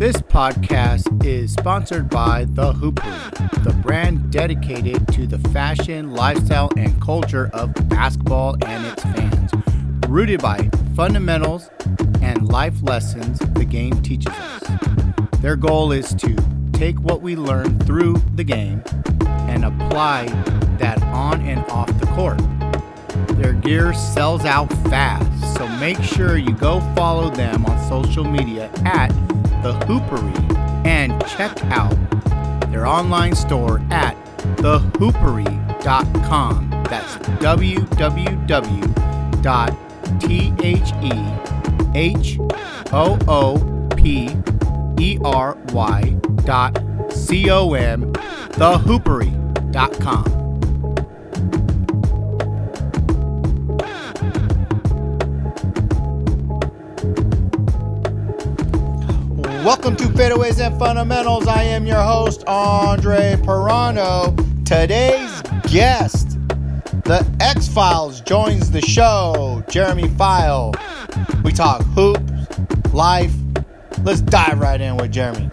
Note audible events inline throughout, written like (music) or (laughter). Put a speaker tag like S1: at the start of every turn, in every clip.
S1: This podcast is sponsored by The Hoopery, the brand dedicated to the fashion, lifestyle, and culture of basketball and its fans. Rooted by fundamentals and life lessons the game teaches us. Their goal is to take what we learn through the game and apply that on and off the court. Their gear sells out fast, so make sure you go follow them on social media at The Hoopery and check out their online store at thehoopery.com. That's www.thehoopery dot. Welcome to Fadeaways and Fundamentals. I am your host, Andre Pirano. Today's guest, the X Files, joins the show, Jeremy File. We talk hoops, life. Let's dive right in with Jeremy.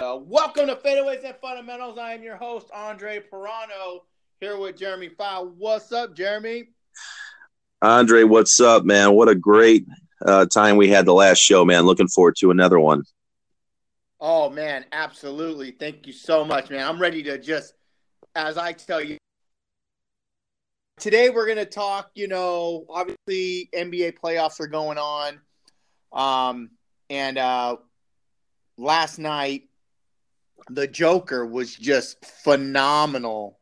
S1: Uh, welcome to Fadeaways and Fundamentals. I am your host, Andre Pirano, here with Jeremy File. What's up, Jeremy?
S2: Andre, what's up, man? What a great uh, time we had the last show, man. Looking forward to another one.
S1: Oh man, absolutely. Thank you so much, man. I'm ready to just as I tell you today we're going to talk, you know, obviously NBA playoffs are going on. Um and uh last night the Joker was just phenomenal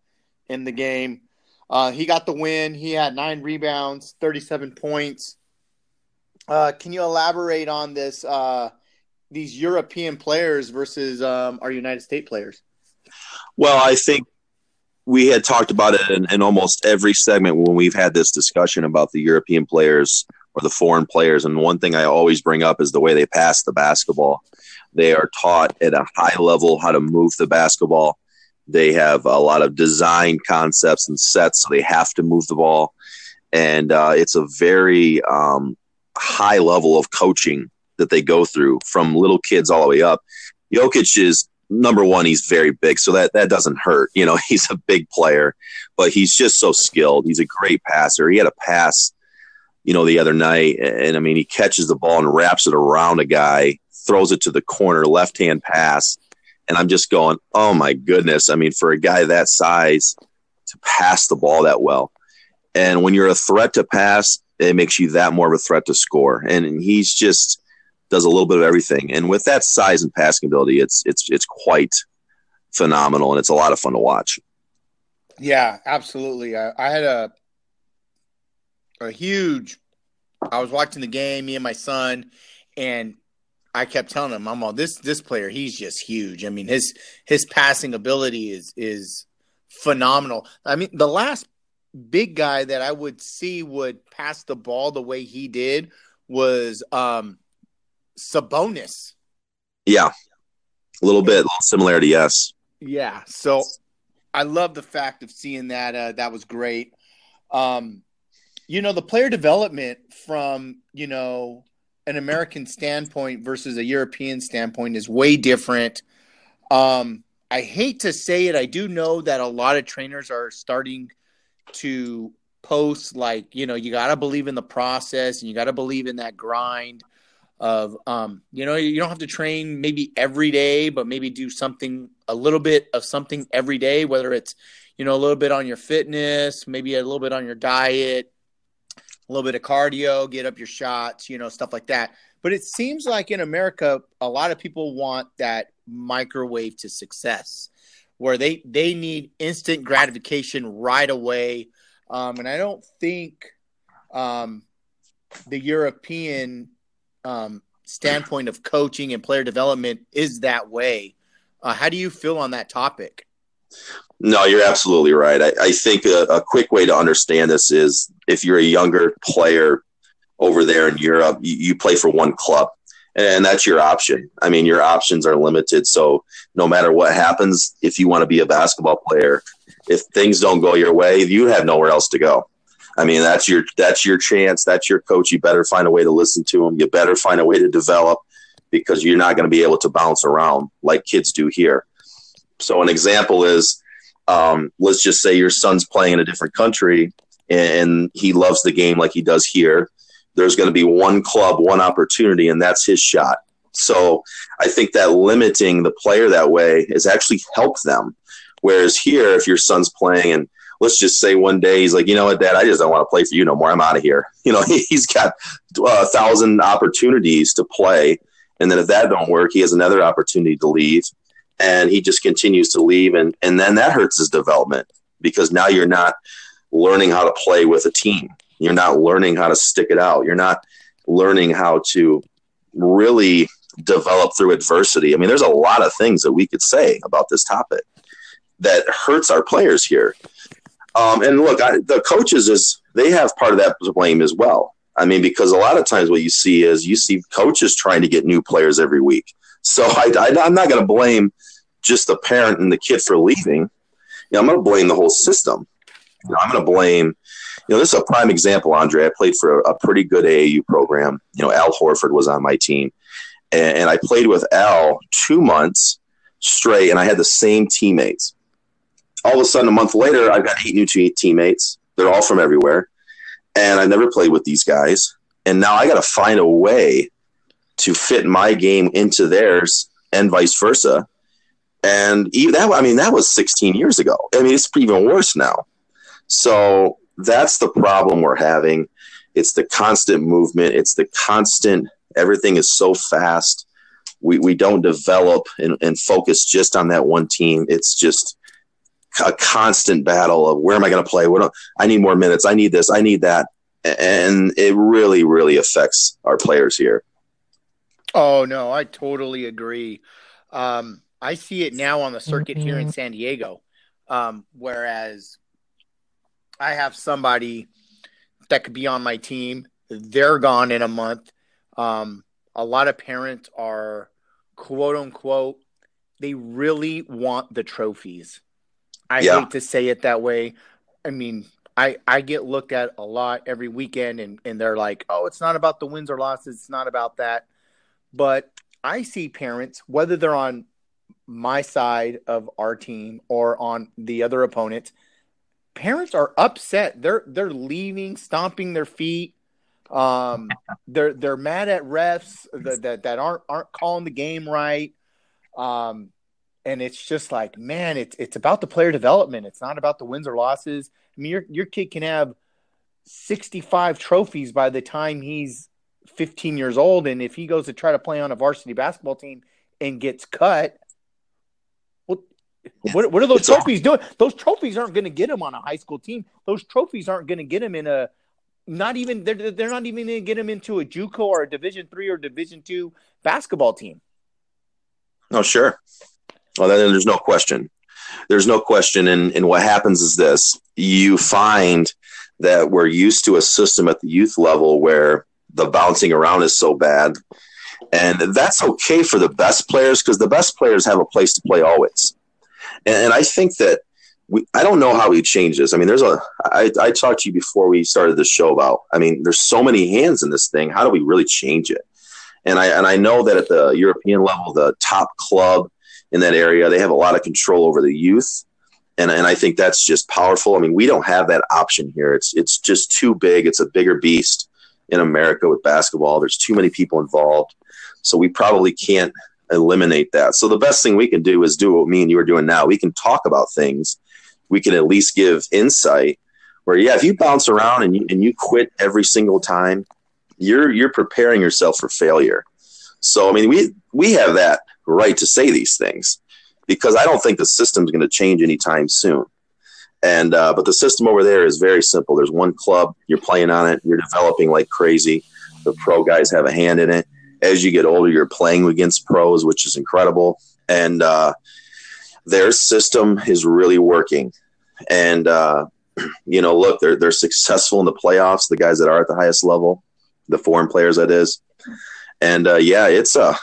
S1: in the game. Uh, he got the win. He had nine rebounds, 37 points. Uh, can you elaborate on this? Uh, these European players versus um, our United States players?
S2: Well, I think we had talked about it in, in, almost every segment when we've had this discussion about the European players or the foreign players. And one thing I always bring up is the way they pass the basketball. They are taught at a high level how to move the basketball. They have a lot of design concepts and sets, so they have to move the ball. And uh, it's a very um, high level of coaching that they go through from little kids all the way up. Jokic is number one, he's very big, so that, that doesn't hurt. You know, (laughs) he's a big player, but he's just so skilled. He's a great passer. He had a pass, you know, the other night, and I mean, he catches the ball and wraps it around a guy, throws it to the corner, left hand pass. And I'm just going, oh my goodness. I mean, for a guy that size to pass the ball that well. And when you're a threat to pass, it makes you that more of a threat to score. And he's just does a little bit of everything. And with that size and passing ability, it's it's it's quite phenomenal and it's a lot of fun to watch.
S1: Yeah, absolutely. I, I had a a huge I was watching the game, me and my son, and I kept telling him, "I'm all this this player. He's just huge. I mean, his his passing ability is is phenomenal. I mean, the last big guy that I would see would pass the ball the way he did was um Sabonis.
S2: Yeah, a little bit, a little similarity. Yes.
S1: Yeah. So I love the fact of seeing that. Uh, that was great. Um, you know, the player development from you know an American standpoint versus a European standpoint is way different. Um, I hate to say it, I do know that a lot of trainers are starting to post like, you know, you got to believe in the process and you got to believe in that grind of um, you know, you don't have to train maybe every day, but maybe do something a little bit of something every day, whether it's you know, a little bit on your fitness, maybe a little bit on your diet, a little bit of cardio, get up your shots, you know, stuff like that. But it seems like in America, a lot of people want that microwave to success, where they they need instant gratification right away. Um, and I don't think um, the European um, standpoint of coaching and player development is that way. Uh, how do you feel on that topic?
S2: No, you're absolutely right. I, I think a, a, quick way to understand this is if you're a younger player over there in Europe, you, you, play for one club, and that's your option. I mean, your options are limited. So no matter what happens, if you want to be a basketball player, if things don't go your way, you have nowhere else to go. I mean, that's your that's your chance. That's your coach. You better find a way to listen to him. You better find a way to develop because you're not going to be able to bounce around like kids do here. So an example is, um, let's just say your son's playing in a different country and he loves the game like he does here. There's going to be one club, one opportunity, and that's his shot. So I think that limiting the player that way has actually helped them. Whereas here, if your son's playing and let's just say one day he's like, you know what, Dad, I just don't want to play for you no more. I'm out of here. (laughs) You know, he's got uh, a thousand opportunities to play, and then if that don't work, he has another opportunity to leave, and he just continues to leave, and and then that hurts his development because now you're not learning how to play with a team. You're not learning how to stick it out. You're not learning how to really develop through adversity. I mean, there's a lot of things that we could say about this topic that hurts our players here. Um, and look, I, the coaches is they have part of that blame as well. I mean, because a lot of times what you see is you see coaches trying to get new players every week. So I, am not going to blame just the parent and the kid for leaving. You know, I'm going to blame the whole system. You know, I'm going to blame. You know, this is a prime example, Andre. I played for a, a pretty good AAU program. You know, Al Horford was on my team, and, and I played with Al two months straight, and I had the same teammates all of a sudden, a month later, I've got eight new teammates. They're all from everywhere, and I never played with these guys. And now I got to find a way to fit my game into theirs, and vice versa. And even that, I mean, that was 16 years ago. I mean, it's even worse now. So that's the problem we're having. It's the constant movement. It's the constant. Everything is so fast. We we don't develop and, and focus just on that one team. It's just a constant battle of where am I going to play? What I need more minutes. I need this. I need that, and it really, really affects our players here.
S1: Oh no, I totally agree. Um, I see it now on the circuit mm-hmm. here in mm-hmm. San Diego, um, whereas I have somebody that could be on my team. They're gone in a month. Um, a lot of parents are quote unquote. They really want the trophies I yeah. hate to say it that way. I mean, I I get looked at a lot every weekend, and and they're like, "Oh, it's not about the wins or losses. It's not about that." But I see parents, whether they're on my side of our team or on the other opponent, parents are upset. They're they're leaving, stomping their feet. Um, (laughs) they're they're mad at refs that, that that aren't aren't calling the game right. Um, and it's just like, man, it's it's about the player development. It's not about the wins or losses. I mean, your your kid can have 65 trophies by the time he's 15 years old, and if he goes to try to play on a varsity basketball team and gets cut, what what, are (laughs) those trophies doing? Those trophies aren't going to get him on a high school team. Those trophies aren't going to get him in a not even they're they're not even going to get him into a JUCO or a Division three or Division two basketball team.
S2: Oh, sure. Well, then there's no question. There's no question. And, and what happens is this you find that we're used to a system at the youth level where the bouncing around is so bad. And that's okay for the best players because the best players have a place to play always. And, and I think that we, I don't know how we change this. I mean, there's a, I, I talked to you before we started the show about, I mean, there's so many hands in this thing. How do we really change it? And I, and I know that at the European level, the top club in that area. They have a lot of control over the youth. And, and I think that's just powerful. I mean, we don't have that option here. It's it's just too big. It's a bigger beast in America with basketball. There's too many people involved, so we probably can't eliminate that. So the best thing we can do is do what me and you are doing now. We can talk about things. We can at least give insight. Where yeah, if you bounce around and you, and you quit every single time, you're you're preparing yourself for failure. So I mean, we we have that right to say these things because I don't think the system's going to change anytime soon. And uh, but the system over there is very simple. There's one club. You're playing on it. You're developing like crazy. The pro guys have a hand in it. As you get older, you're playing against pros, which is incredible. And uh, their system is really working. And uh, you know, look, they're they're successful in the playoffs. The guys that are at the highest level, the foreign players, that is. And uh, yeah, it's a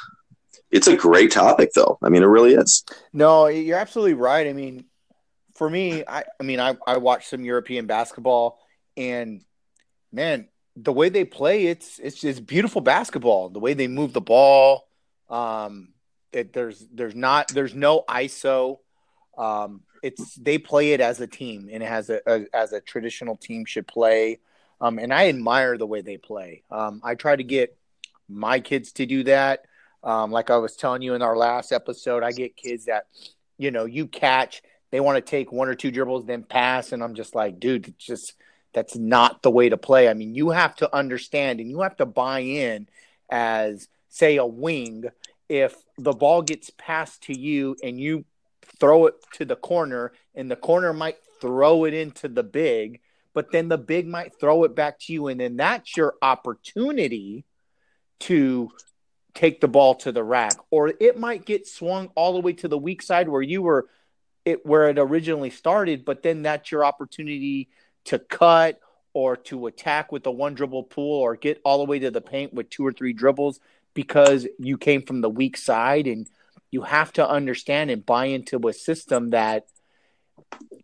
S2: it's a great topic, though. I mean, it really is.
S1: No, you're absolutely right. I mean, for me, I, I mean, I, I watched some European basketball, and man, the way they play, it's it's just beautiful basketball. The way they move the ball, um, it, there's there's not there's no ISO. Um, it's they play it as a team and it has a, a as a traditional team should play. Um, and I admire the way they play. Um, I try to get my kids to do that. Um, like I was telling you in our last episode, I get kids that, you know, you catch, they want to take one or two dribbles, then pass. And I'm just like, dude, just that's not the way to play. I mean, you have to understand and you have to buy in as, say, a wing. If the ball gets passed to you and you throw it to the corner, and the corner might throw it into the big, but then the big might throw it back to you, and then that's your opportunity to take the ball to the rack, or it might get swung all the way to the weak side where you were it where it originally started, but then that's your opportunity to cut or to attack with a one dribble pull or get all the way to the paint with two or three dribbles because you came from the weak side. And you have to understand and buy into a system that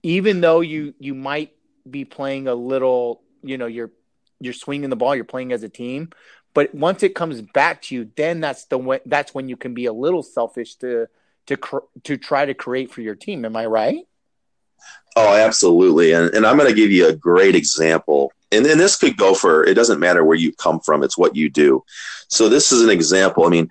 S1: even though you you might be playing a little you know you're you're swinging the ball you're playing as a team but once it comes back to you then that's the that's when you can be a little selfish to to to try to create for your team. Am i right
S2: oh absolutely and, and i'm going to give you a great example and, and this could go for it doesn't matter where you come from it's what you do so this is an example i mean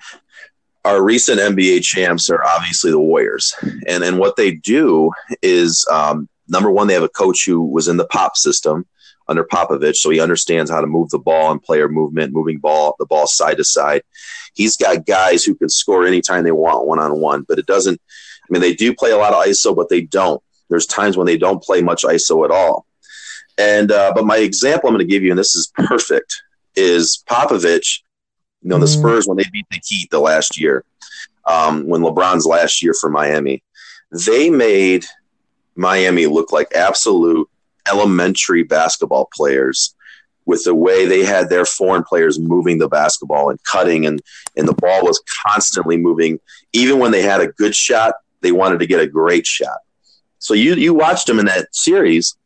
S2: our recent NBA champs are obviously the Warriors, and and what they do is um, number one, they have a coach who was in the Pop system under Popovich, so he understands how to move the ball and player movement, moving ball the ball side to side. He's got guys who can score anytime they want one on one, but it doesn't. I mean, they do play a lot of ISO, but they don't. There's times when they don't play much ISO at all. And uh, but my example I'm going to give you, and this is perfect, is Popovich you know, the mm. Spurs when they beat the Heat the last year, um, when LeBron's last year for Miami, they made Miami look like absolute elementary basketball players with the way they had their foreign players moving the basketball and cutting and and the ball was constantly moving even when they had a good shot they wanted to get a great shot so you you watched them in that series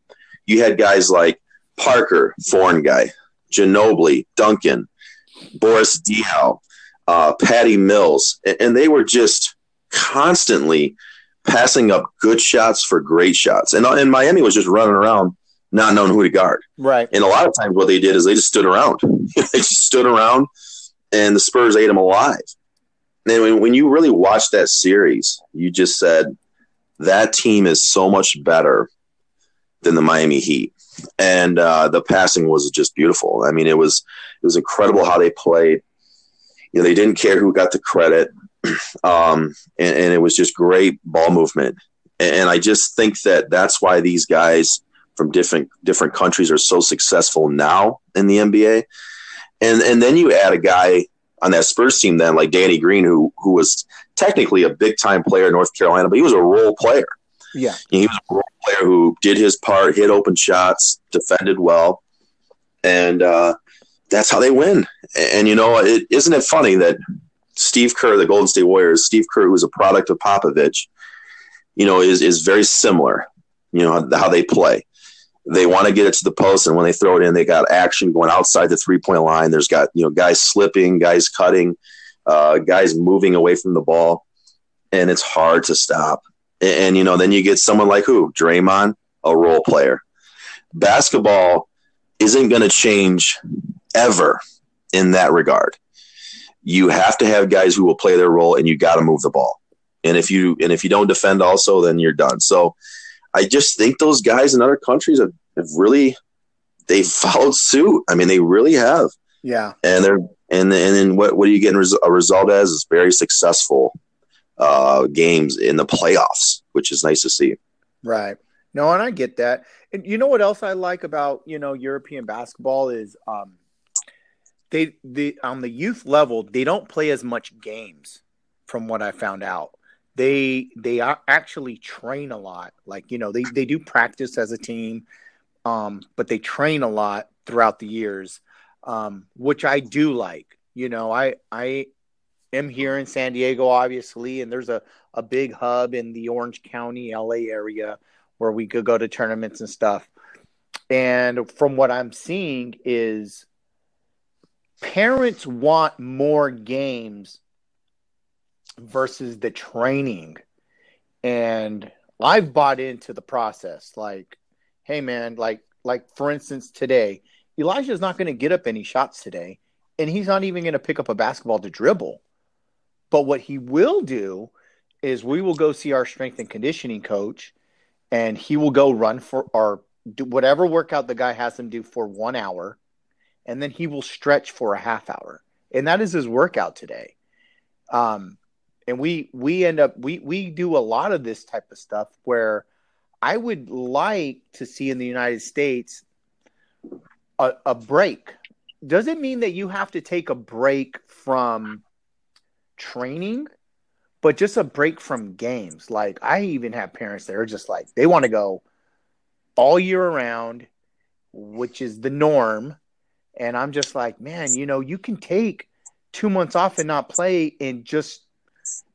S2: you had guys like Parker foreign guy Ginobili Duncan Boris Diaw, uh, Patty Mills, and, and they were just constantly passing up good shots for great shots. And, and Miami was just running around not knowing who to guard.
S1: Right.
S2: And a lot of times what they did is they just stood around. (laughs) they just stood around and the Spurs ate them alive. And when, when you really watched that series, you just said that team is so much better than the Miami Heat. And uh, the passing was just beautiful. I mean, it was it was incredible how they played. You know, they didn't care who got the credit, (clears throat) um, and, and, it was just great ball movement. And, and I just think that that's why these guys from different different countries are so successful now in the NBA. And and then you add a guy on that Spurs team then like Danny Green who who was technically a big time player in North Carolina, but he was a role player.
S1: Yeah.
S2: He was a role player who did his part, hit open shots, defended well. And uh, that's how they win. And you know, it isn't it funny that Steve Kerr, the Golden State Warriors, Steve Kerr, who was a product of Popovich, you know, is is very similar. You know how they play. They want to get it to the post, and when they throw it in, they got action going outside the three point line. There's got you know guys slipping, guys cutting, uh, guys moving away from the ball, and it's hard to stop. And, and you know, then you get someone like who Draymond, a role player. Basketball isn't going to change ever in that regard. You have to have guys who will play their role, and you got to move the ball. And if you and if you don't defend, also, then you're done. So, I just think those guys in other countries have, have really they (laughs) followed suit. I mean, they really have.
S1: Yeah.
S2: And they're and and then what what are you getting a result as is very successful uh, games in the playoffs, which is nice to see.
S1: Right. No, and I get that. And you know what else I like about you know European basketball is um, they the on the youth level they don't play as much games from what I found out. They they actually train a lot. Like you know they they do practice as a team, um, but they train a lot throughout the years, um, which I do like. You know I I am here in San Diego obviously, and there's a a big hub in the Orange County LA area where we could go to tournaments and stuff. And from what I'm seeing is parents want more games versus the training. And I've bought into the process. Like, hey man, like like for instance today, Elijah's not going to get up any shots today, and he's not even going to pick up a basketball to dribble. But what he will do is we will go see our strength and conditioning coach, and he will go run for our do whatever workout the guy has him do for one hour, and then he will stretch for a half hour, and that is his workout today. Um, and we we end up we we do a lot of this type of stuff where I would like to see in the United States a, a break. Does it mean that you have to take a break from training, but just a break from games? Like I even have parents that are just like they want to go all year around, which is the norm. And I'm just like, man, you know, you can take two months off and not play and just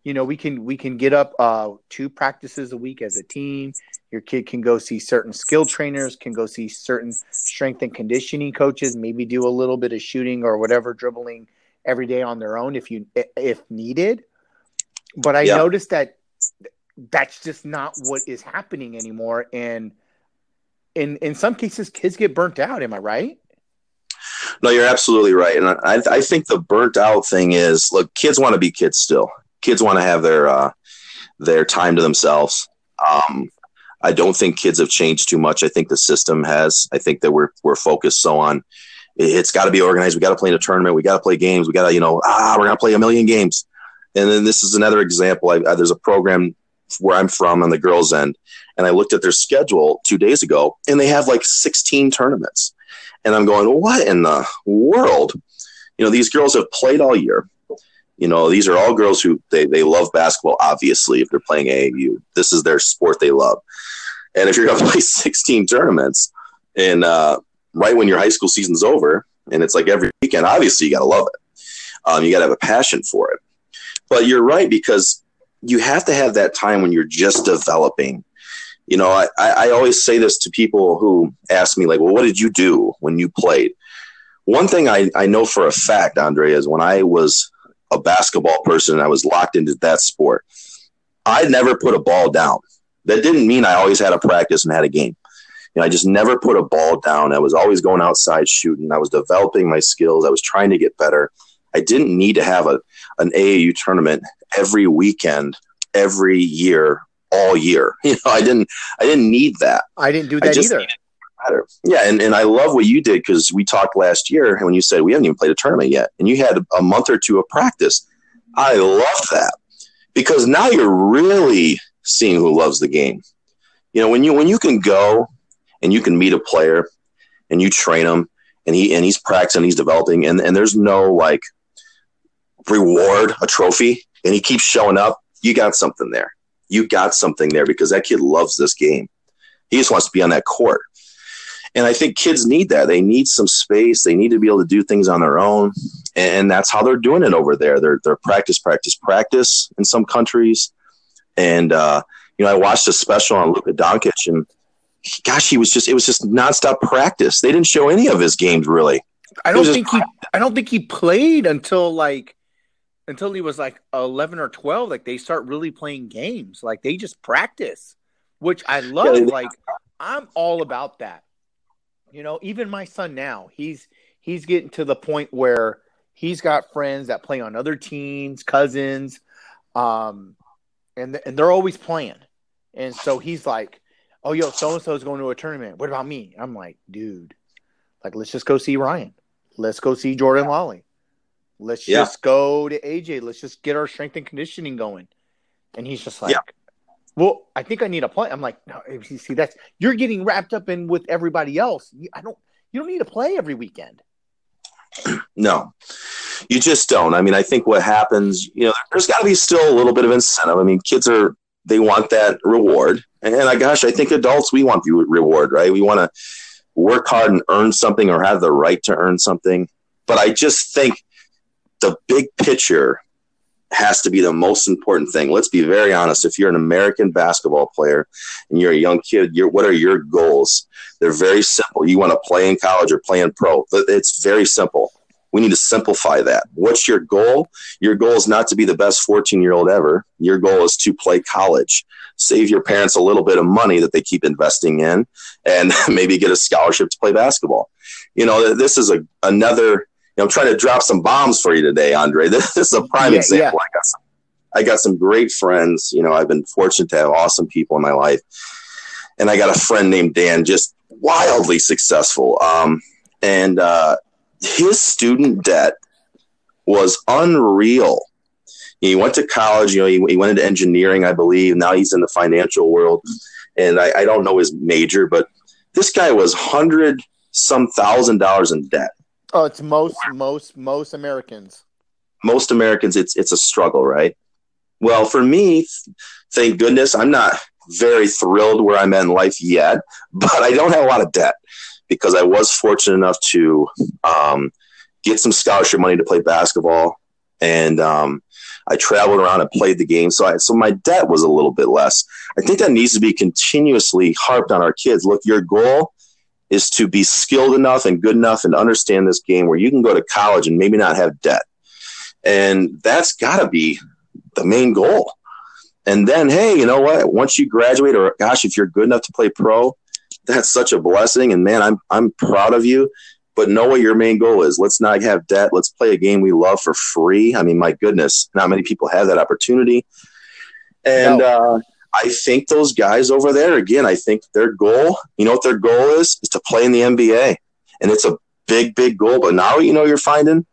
S1: you know we can we can get up uh, two practices a week as a team your kid can go see certain skill trainers can go see certain strength and conditioning coaches maybe do a little bit of shooting or whatever dribbling every day on their own if you if needed. But i yeah. noticed that that's just not what is happening anymore. And in in some cases kids get burnt out. Am i right?
S2: No you're absolutely right. And i i think the burnt out thing is look kids want to be kids still. Kids want to have their uh, their time to themselves. Um, I don't think kids have changed too much. I think the system has. I think that we're we're focused so on it's got to be organized. We got to play in a tournament. We got to play games. We got to you know ah we're gonna play a million games. And then this is another example. I, I, there's a program where I'm from on the girls' end, and I looked at their schedule two days ago, and they have like 16 tournaments. And I'm going, what in the world? You know, these girls have played all year. You know, these are all girls who they, they love basketball, obviously, if they're playing AAU. This is their sport they love. And if you're going (laughs) to play 16 tournaments and uh, right when your high school season's over, and it's like every weekend, obviously you got to love it. Um, you got to have a passion for it. But you're right because you have to have that time when you're just developing. You know, I, I always say this to people who ask me, like, well, what did you do when you played? One thing I, I know for a fact, Andre, is when I was a basketball person and I was locked into that sport. I never put a ball down. That didn't mean I always had a practice and had a game. You know, I just never put a ball down. I was always going outside shooting. I was developing my skills. I was trying to get better. I didn't need to have a an AAU tournament every weekend, every year, all year. (laughs) You know, I didn't I didn't need that.
S1: I didn't do that either.
S2: Yeah, and, and I love what you did because we talked last year and when you said we haven't even played a tournament yet, and you had a month or two of practice. I love that because now you're really seeing who loves the game. You know, when you when you can go and you can meet a player and you train him and he and he's practicing, he's developing, and, and there's no like reward, a trophy, and he keeps showing up, you got something there. You got something there because that kid loves this game. He just wants to be on that court. And I think kids need that. They need some space. They need to be able to do things on their own. And that's how they're doing it over there. They're, they're practice, practice, practice in some countries. And, uh, you know, I watched a special on Luka Doncic and gosh, he was just, it was just nonstop practice. They didn't show any of his games really.
S1: I don't think he, I don't think he played until like, until he was like 11 or 12. Like they start really playing games. Like they just practice, which I love. Yeah, like I'm all about that. You know, even my son now, he's he's getting to the point where he's got friends that play on other teams, cousins, um, and and they're always playing. And so he's like, "Oh, yo, so and so is going to a tournament. What about me?" I'm like, "Dude, like let's just go see Ryan. Let's go see Jordan Lawley. Let's yeah. just go to AJ. Let's just get our strength and conditioning going." And he's just like, yeah well, I think I need a play. I'm like, no, you see, that's you're getting wrapped up in with everybody else. I don't, you don't need to play every weekend. (clears throat)
S2: No, you just don't. I mean, I think what happens, you know, there's got to be still a little bit of incentive. I mean, kids are they want that reward, and I gosh, I think adults we want the reward, right? We want to work hard and earn something or have the right to earn something. But I just think the big picture has to be the most important thing. Let's be very honest. If you're an American basketball player and you're a young kid, what are your goals? They're very simple. You want to play in college or play in pro. It's very simple. We need to simplify that. What's your goal? Your goal is not to be the best 14 year old ever. Your goal is to play college. Save your parents a little bit of money that they keep investing in and (laughs) maybe get a scholarship to play basketball. You know, this is a, another you know, I'm trying to drop some bombs for you today, Andre. (laughs) This, is a prime yeah, example. Yeah. I got some, I got some great friends. You know, I've been fortunate to have awesome people in my life, and I got a friend named Dan, just wildly successful. Um, and uh, his student debt was unreal. He went to college. You know, he, he went into engineering, I believe. Now he's in the financial world, and I, I don't know his major, but this guy was hundred some thousand dollars in debt
S1: Oh, it's most most most Americans.
S2: Most Americans, it's it's a struggle, right? Well, for me, thank goodness, I'm not very thrilled where I'm at in life yet, (laughs) but I don't have a lot of debt because I was fortunate enough to um, get some scholarship money to play basketball, and um, I traveled around and played the game, so I, so my debt was a little bit less. I think that needs to be continuously harped on our kids. Look, your goal is to be skilled enough and good enough and understand this game where you can go to college and maybe not have debt. And that's got to be the main goal. And then, hey, you know what? Once you graduate, or gosh, if you're good enough to play pro, that's such a blessing. And man, I'm I'm proud of you. But know what your main goal is. Let's not have debt. Let's play a game we love for free. I mean, my goodness, not many people have that opportunity. And no. uh, I think those guys over there, again, I think their goal, you know what their goal is, is to play in the NBA. And it's a big, big goal. But now, you know, you're finding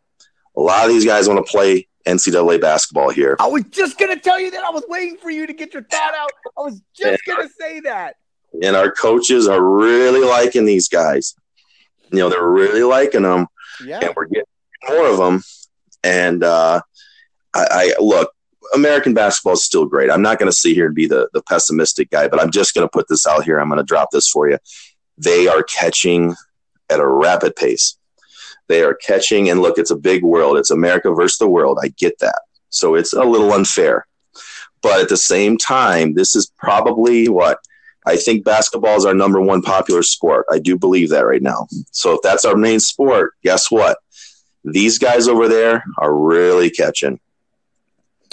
S2: a lot of these guys want to play NCAA basketball here.
S1: I was just going to tell you that. I was waiting for you to get your thought out. I was just going to say that.
S2: And our coaches are really liking these guys. You know, they're really liking them. Yeah. And we're getting more of them. And uh, I, I look, American basketball is still great. I'm not going to sit here and be the, the pessimistic guy, but I'm just going to put this out here. I'm going to drop this for you. They are catching at a rapid pace. They are catching, and look, it's a big world. It's America versus the world. I get that. So it's a little unfair. But at the same time, this is probably what I think basketball is our number one popular sport. I do believe that right now. So if that's our main sport, guess what? These guys over there are really catching.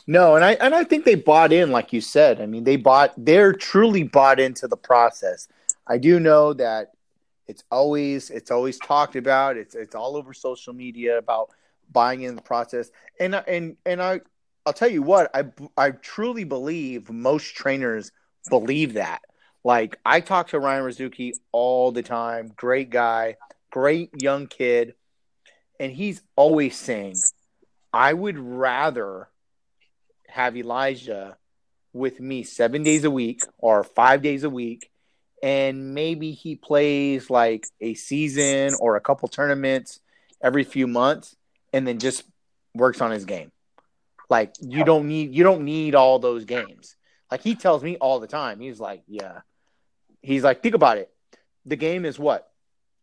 S1: No, and I and I think they bought in, like you said. I mean, they bought they're truly bought into the process. I do know that it's always it's always talked about. It's it's all over social media about buying in the process. And and and I I'll tell you what, I I truly believe most trainers believe that. Like I talk to Ryan Rizuki all the time. Great guy, great young kid, and he's always saying, "I would rather have Elijah with me seven days a week or five days a week, and maybe he plays like a season or a couple tournaments every few months, and then just works on his game. Like you don't need you don't need all those games. Like he tells me all the time. He's like, yeah. He's like, think about it. The game is what?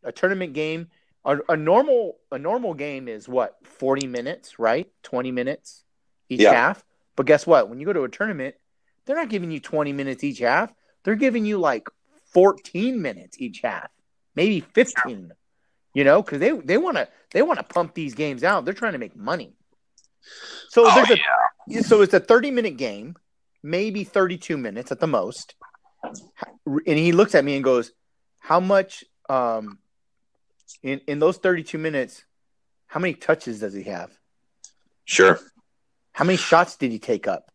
S1: A tournament game. A, a normal a normal game is what? 40 minutes, right? 20 minutes each yeah. half. But guess what? When you go to a tournament, they're not giving you 20 minutes each half. They're giving you like 14 minutes each half, maybe 15. You know, because they they want to they want to pump these games out. They're trying to make money. So oh, there's a yeah. so it's a 30 minute game, maybe 32 minutes at the most. And he looks at me and goes, "How much um in in those 32 minutes? How many touches does he have?"
S2: Sure.
S1: How many shots did he take up?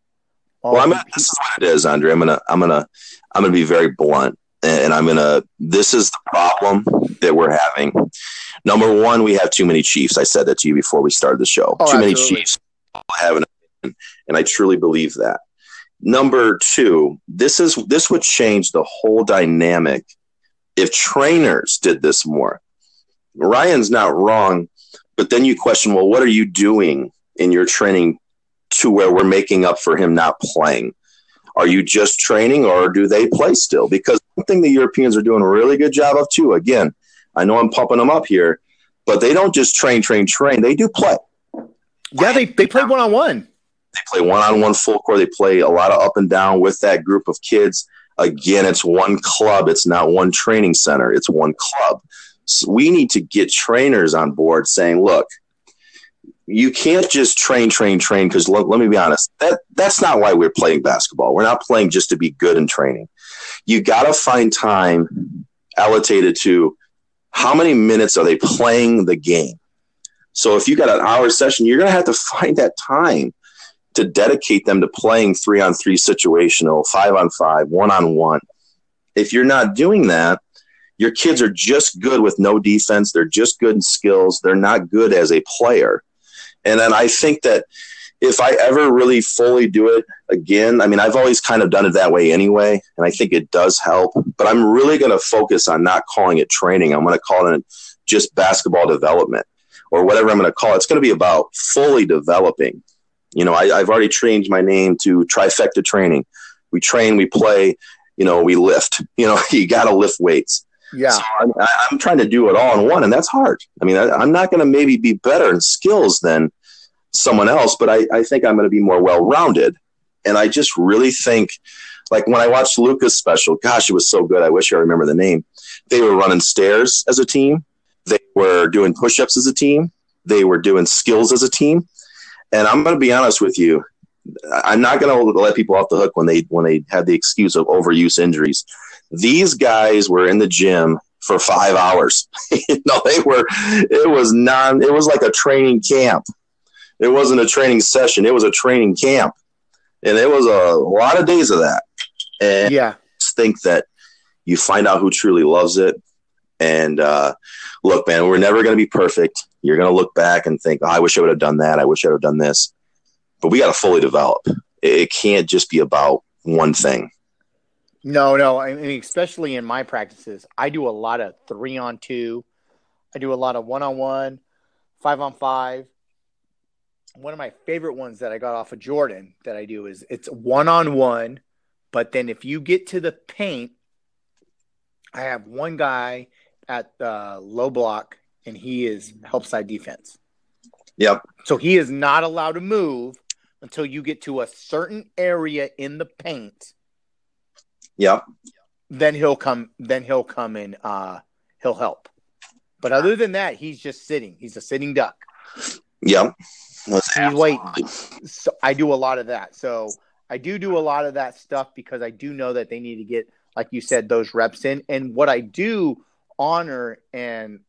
S2: well, I'm gonna, this is what it is, Andre. I'm gonna, I'm gonna, I'm gonna be very blunt, and I'm gonna. This is the problem that we're having. Number one, we have too many Chiefs. I said that to you before we started the show. Oh, too absolutely. many Chiefs have an and I truly believe that. Number two, this is this would change the whole dynamic if trainers did this more. Ryan's not wrong, but then you question, well, what are you doing in your training to where we're making up for him not playing? Are you just training or do they play still? Because one thing the Europeans are doing a really good job of too, again, I know I'm pumping them up here, but they don't just train, train, train. They do play.
S1: Yeah, they, they play one on one.
S2: They play one on one full court. They play a lot of up and down with that group of kids. Again, it's one club. It's not one training center. It's one club. So we need to get trainers on board saying, look, you can't just train, train, train. Because let, let me be honest, that that's not why we're playing basketball. We're not playing just to be good in training. You got to find time allocated to how many minutes are they playing the game. So if you got an hour session, you're going to have to find that time to dedicate them to playing three on three situational, five on five, one on one. If you're not doing that, your kids are just good with no defense. They're just good in skills. They're not good as a player. And then I think that if I ever really fully do it again, I mean, I've always kind of done it that way anyway, and I think it does help. But I'm really going to focus on not calling it training. I'm going to call it just basketball development or whatever I'm going to call it. It's going to be about fully developing. You know, I, I've already changed my name to trifecta training. We train, we play, you know, we lift. (laughs) You know, (laughs) you got to lift weights.
S1: Yeah.
S2: So I'm, I'm, trying to do it all in one, and that's hard. I mean, I, am not going to maybe be better in skills than someone else, but I, I think I'm going to be more well rounded. And I just really think, like when I watched Luka's special, gosh, it was so good. I wish I remember the name. They were running stairs as a team. They were doing push-ups as a team. They were doing skills as a team. And I'm going to be honest with you. I'm not going to let people off the hook when they when they had the excuse of overuse injuries. These guys were in the gym for five hours. (laughs) you know, they were. It was non. It was like a training camp. It wasn't a training session. It was a training camp, and it was a lot of days of that. And
S1: yeah,
S2: think that you find out who truly loves it. And uh, look, man, we're never going to be perfect. You're going to look back and think, oh, I wish I would have done that. I wish I would have done this. But we got to fully develop. It can't just be about one thing.
S1: No, no. I mean, especially in my practices, I do a lot of three on two. I do a lot of one on one, five on five. One of my favorite ones that I got off of Jordan that I do is it's one on one, but then if you get to the paint, I have one guy at the low block and he is help side defense.
S2: Yep.
S1: So he is not allowed to move until you get to a certain area in the paint
S2: Yep.
S1: Then he'll come. Then he'll come and uh, he'll help. But other than that, he's just sitting. He's a sitting duck.
S2: Yep.
S1: He's waiting. So I do a lot of that. So I do do a lot of that stuff because I do know that they need to get, like you said, those reps in. And what I do honor and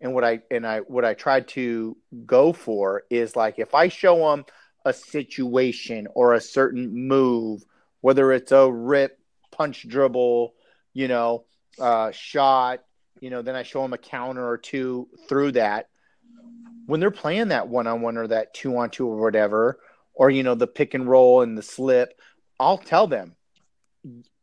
S1: and what I and I what I try to go for is like if I show them a situation or a certain move, whether it's a rip punch dribble, you know, uh, shot, you know, then I show them a counter or two through that. When they're playing that one on one or that two on two or whatever, or, you know, the pick and roll and the slip, I'll tell them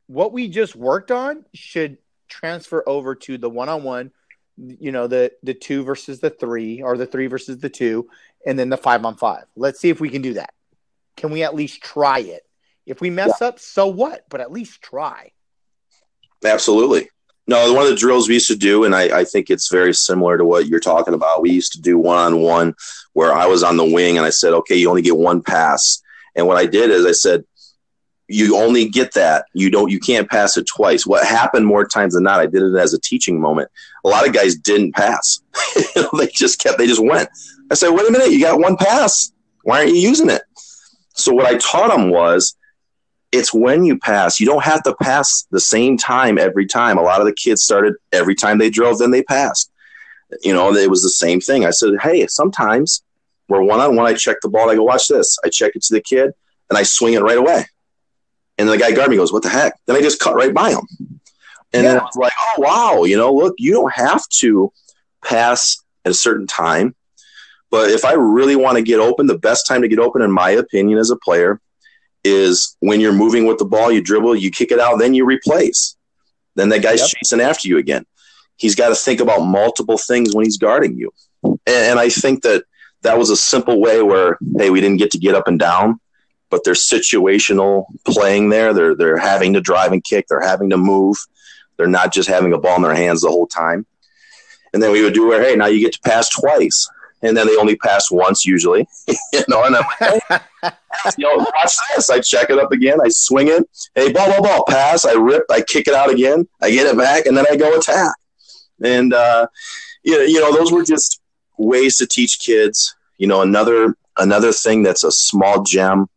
S1: what we just worked on should transfer over to the one on one, you know, the, the two versus the three or the three versus the two, and then the five on five. Let's see if we can do that. Can we at least try it? If we mess yeah. up, so what? But at least try.
S2: Absolutely. No, one of the drills we used to do, and I, I think it's very similar to what you're talking about. We used to do one on one where I was on the wing and I said, okay, you only get one pass. And what I did is I said, you only get that. You don't, you can't pass it twice. What happened more times than not, I did it as a teaching moment. A lot of guys didn't pass. (laughs) they just kept, they just went. I said, wait a minute, you got one pass. Why aren't you using it? So what I taught them was it's when you pass. You don't have to pass the same time every time. A lot of the kids started every time they drove, then they passed. You know, it was the same thing. I said, hey, sometimes we're one on one. I check the ball. I go, watch this. I check it to the kid, and I swing it right away. And the guy guard me goes, what the heck? Then I just cut right by him. And yeah. then I was like, oh, wow, you know, look, you don't have to pass at a certain time. But if I really want to get open, the best time to get open, in my opinion, as a player, is when you're moving with the ball, you dribble, you kick it out, then you replace. Then that guy's yep. chasing after you again. He's got to think about multiple things when he's guarding you. And, and I think that that was a simple way where, hey, we didn't get to get up and down, but they're situational playing there. They're they're having to drive and kick. They're having to move. They're not just having a ball in their hands the whole time. And then we would do where, hey, now you get to pass twice. and then they only pass once usually. (laughs) you know, and I'm like, hey, you know, watch this. I check it up again. I swing it. Hey, ball, ball, ball, pass. I rip. I kick it out again. I get it back, and then I go attack. And uh, you know, you know, those were just ways to teach kids. You know, another another thing that's a small gem.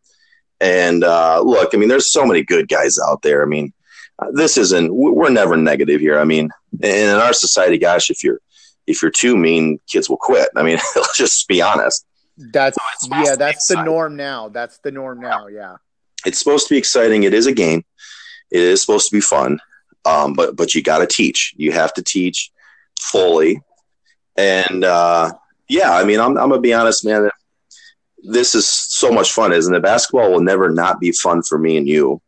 S2: And uh, look, I mean, there's so many good guys out there. I mean, uh, this isn't. We're never negative here. I mean, in our society, gosh, if you're if you're too mean, kids will quit. I mean, (laughs) let's just be honest.
S1: That's so yeah, that's the norm now. That's the norm now. Yeah.
S2: It's supposed to be exciting. It is a game. It is supposed to be fun. Um, but but you got to teach. You have to teach fully. And uh, yeah, I mean, I'm I'm gonna be honest, man. This is so much fun, isn't it? Basketball will never not be fun for me and you,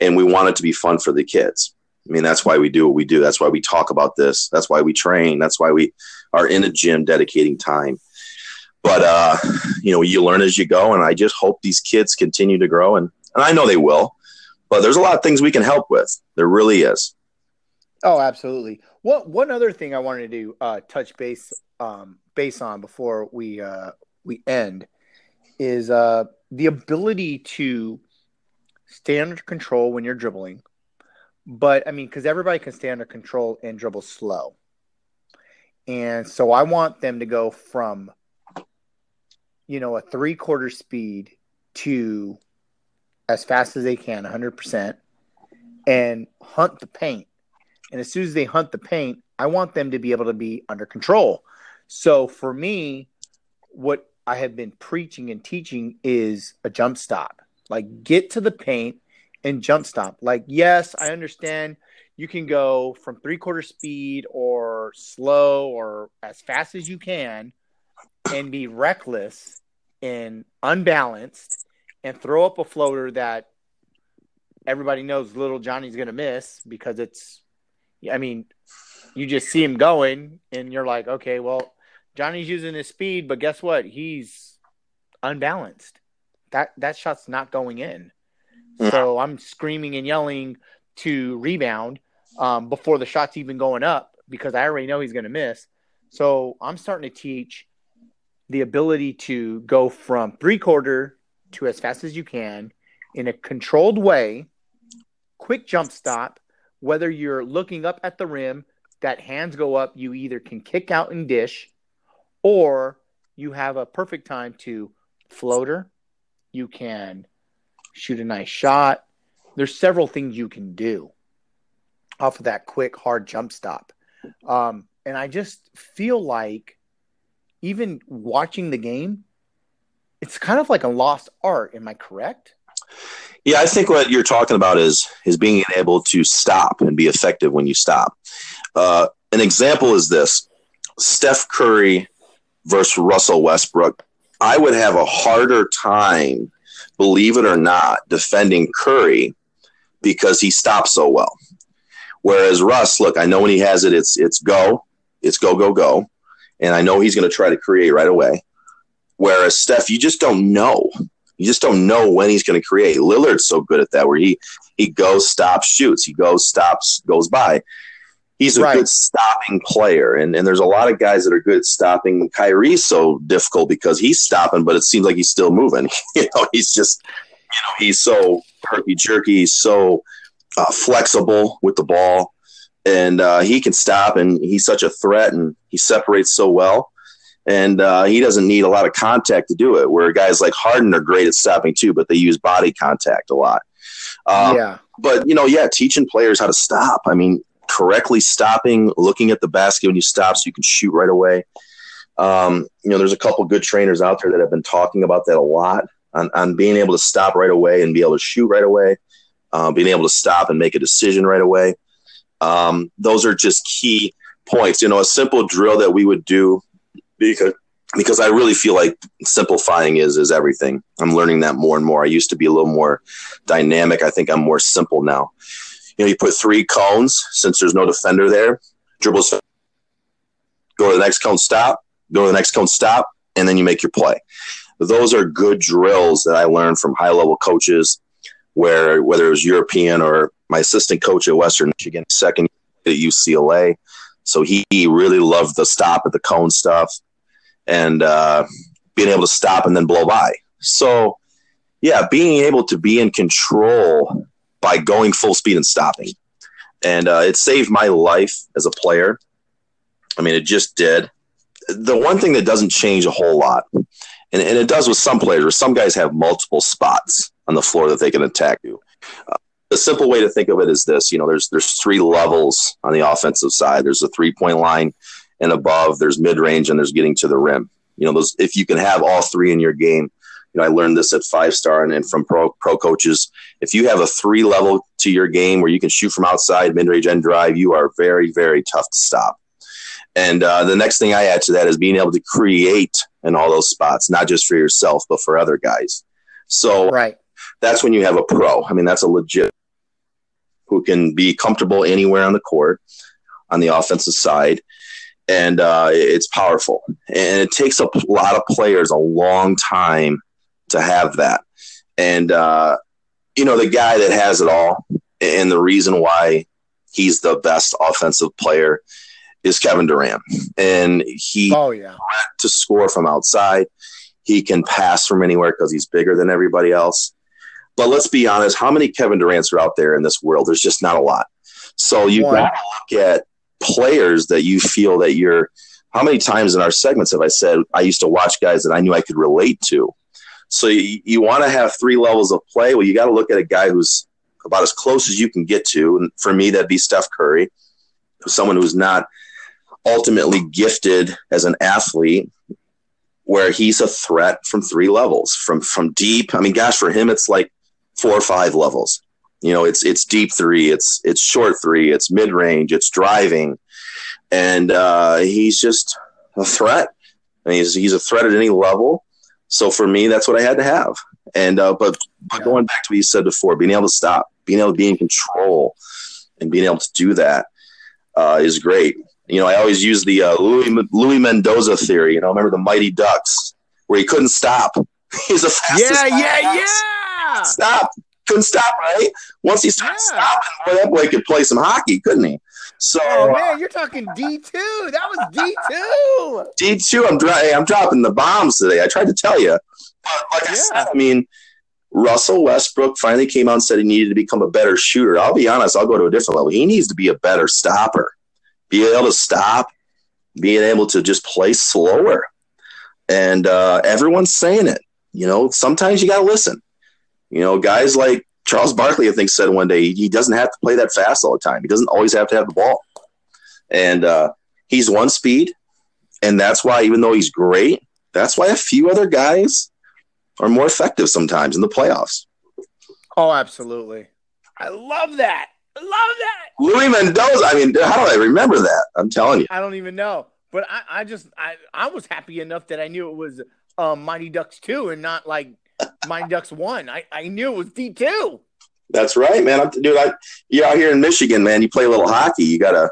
S2: and we want it to be fun for the kids. I mean, that's why we do what we do. That's why we talk about this. That's why we train. That's why we are in a gym dedicating time. But uh, you know, you learn as you go, and I just hope these kids continue to grow, and, and I know they will. But there's a lot of things we can help with. There really is.
S1: Oh, absolutely. What one other thing I wanted to uh, touch base um, base on before we uh, we end is uh, the ability to stay under control when you're dribbling, but I mean, because everybody can stay under control and dribble slow. And so I want them to go from, you know, a three quarter speed to as fast as they can, 100%, and hunt the paint. And as soon as they hunt the paint, I want them to be able to be under control. So for me, what I have been preaching and teaching is a jump stop. Like get to the paint and jump stop. Like, yes, I understand you can go from three quarter speed or slow or as fast as you can and be reckless and unbalanced and throw up a floater that everybody knows little Johnny's going to miss because it's, I mean, you just see him going and you're like, okay, well, Johnny's using his speed, but guess what? He's unbalanced. That that shot's not going in. So I'm screaming and yelling to rebound um, before the shot's even going up because I already know he's going to miss. So I'm starting to teach the ability to go from three quarter to as fast as you can in a controlled way, quick jump stop. Whether you're looking up at the rim, that hands go up, you either can kick out and dish, or you have a perfect time to floater. You can shoot a nice shot. There's several things you can do off of that quick, hard jump stop. Um, and I just feel like even watching the game, it's kind of like a lost art. Am I correct?
S2: Yeah, I think what you're talking about is is being able to stop and be effective when you stop. Uh, an example is this: Steph Curry versus Russell Westbrook. I would have a harder time believe it or not, defending Curry because he stops so well. Whereas Russ, look, I know when he has it, it's it's go, it's go, go, go, and I know he's going to try to create right away. Whereas Steph, you just don't know. You just don't know when he's going to create. Lillard's so good at that, where he he goes, stops, shoots. He goes, stops, goes by he's a right. good stopping player. And, and there's a lot of guys that are good at stopping. Kyrie's so difficult because he's stopping, but it seems like he's still moving. (laughs) you know, he's just, you know, he's so herky jerky. He's so uh, flexible with the ball. And uh, he can stop, and he's such a threat, and he separates so well. And uh, he doesn't need a lot of contact to do it. Where guys like Harden are great at stopping too, but they use body contact a lot. Um, yeah. But you know, yeah, teaching players how to stop. I mean, correctly stopping, looking at the basket when you stop so you can shoot right away. Um, you know, there's a couple good trainers out there that have been talking about that a lot on, on being able to stop right away and be able to shoot right away, uh, being able to stop and make a decision right away. Um, those are just key points. You know, a simple drill that we would do because because I really feel like simplifying is is everything. I'm learning that more and more. I used to be a little more dynamic. I think I'm more simple now. You know, you put three cones since there's no defender there. Dribbles, go to the next cone, stop. Go to the next cone, stop, and then you make your play. Those are good drills that I learned from high level coaches, where whether it was European or my assistant coach at Western Michigan, second at UCLA. So he, really loved the stop at the cone stuff. and uh, being able to stop and then blow by. So, yeah, being able to be in control by going full speed and stopping. And uh, it saved my life as a player. I mean, it just did. The one thing that doesn't change a whole lot, and, and it does with some players, some guys have multiple spots on the floor that they can attack you. Uh, the simple way to think of it is this: you know, there's there's three levels on the offensive side. There's a three point line and above. There's mid range, and there's getting to the rim. You know, those if you can have all three in your game, you know, I learned this at five star and, and from pro pro coaches. If you have a three level to your game where you can shoot from outside, mid range, and drive, you are very very tough to stop. And uh, the next thing I add to that is being able to create in all those spots, not just for yourself but for other guys. So
S1: right.
S2: that's when you have a pro. I mean, that's a legit who can be comfortable anywhere on the court on the offensive side and uh, it's powerful. And it takes a lot of players a long time to have that. And uh, you know, the guy that has it all, and the reason why he's the best offensive player is Kevin Durant, and he
S1: oh yeah
S2: to score from outside. He can pass from anywhere because he's bigger than everybody else. But let's be honest, how many Kevin Durants are out there in this world? There's just not a lot. So you got to look at players that you feel that you're how many times in our segments have I said I used to watch guys that I knew I could relate to? So you, you want to have three levels of play. Well, you got to look at a guy who's about as close as you can get to. And for me, that'd be Steph Curry, someone who's not ultimately gifted as an athlete, where he's a threat from three levels, from from deep. I mean, gosh, for him, it's like four or five levels. You know, it's it's deep three, it's it's short three, it's mid range, it's driving, and uh, he's just a threat. I mean, he's he's a threat at any level. So for me, that's what I had to have. And uh, but, but going back to what you said before, being able to stop, being able to be in control, and being able to do that uh, is great. You know, I always use the uh, Louis Louis Mendoza theory. You know, remember the Mighty Ducks where he couldn't stop. (laughs) He's a fastest.
S1: Yeah, yeah, yeah.
S2: Stop couldn't stop, right? Once he started yeah. stopping, boy, that boy could play some hockey, couldn't he? So,
S1: oh man, you're talking D two. That was D two.
S2: D two. I'm dry, I'm dropping the bombs today. I tried to tell you, but like yeah. I said, I mean, Russell Westbrook finally came out and said he needed to become a better shooter. I'll be honest. I'll go to a different level. He needs to be a better stopper. Be able to stop, being able to just play slower, and uh, everyone's saying it. You know, sometimes you got to listen. You know, guys like Charles Barkley, I think, said one day he doesn't have to play that fast all the time. He doesn't always have to have the ball. And uh, he's one speed. And that's why, even though he's great, that's why a few other guys are more effective sometimes in the playoffs.
S1: Oh, absolutely. I love that. I love that.
S2: Louis Mendoza. I mean, how do I remember that? I'm telling you.
S1: I don't even know. But I, I just I, I was happy enough that I knew it was um, Mighty Ducks 2 and not like Mighty Ducks one. I, I knew it was D two.
S2: That's right, man. I'm, dude, I, you're out here in Michigan, man. You play a little hockey. You gotta,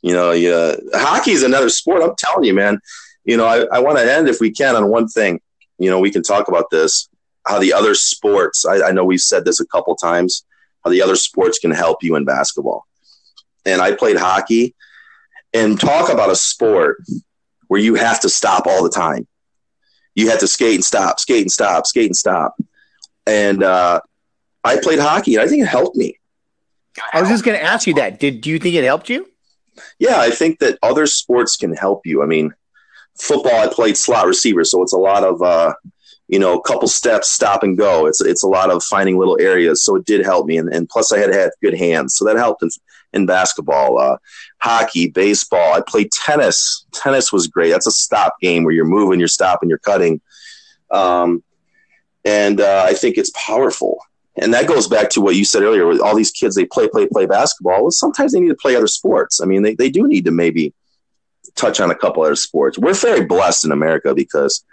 S2: you know, you, uh, hockey is another sport. I'm telling you, man. You know, I, I want to end if we can on one thing. You know, we can talk about this. How the other sports. I, I know we've said this a couple times. How the other sports can help you in basketball. And I played hockey. And talk about a sport where you have to stop all the time you had to skate and stop, skate and stop, skate and stop. And uh, I played hockey, and I think it helped me.
S1: I was just going to ask you that. Did do you think it helped you?
S2: Yeah, I think that other sports can help you. I mean, football, I played slot receiver, so it's a lot of uh, you know, a couple steps, stop and go. It's it's a lot of finding little areas. So it did help me, and, and plus I had had good hands, so that helped in, in basketball, uh, hockey, baseball. I played tennis. Tennis was great. That's a stop game where you're moving, you're stopping, you're cutting, um, and uh, I think it's powerful. And that goes back to what you said earlier. With all these kids, they play, play, play basketball. Well, sometimes they need to play other sports. I mean, they, they do need to maybe touch on a couple other sports. We're very blessed in America because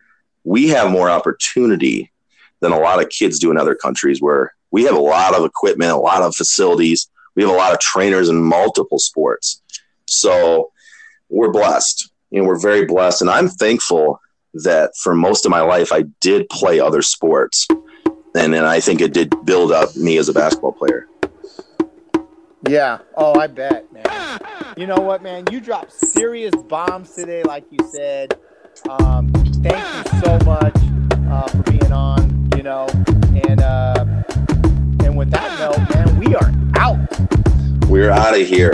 S2: we have more opportunity than a lot of kids do in other countries where we have a lot of equipment, a lot of facilities we have a lot of trainers in multiple sports. So we're blessed. You know, we're very blessed. And I'm thankful that for most of my life, I did play other sports. And then I think it did build up me as a basketball player.
S1: Yeah. Oh, I bet, man. You know what, man? You dropped serious bombs today, like you said. Um, thank you so much uh, for being on. You know, and uh, with that note, man, we are out.
S2: We're out of here.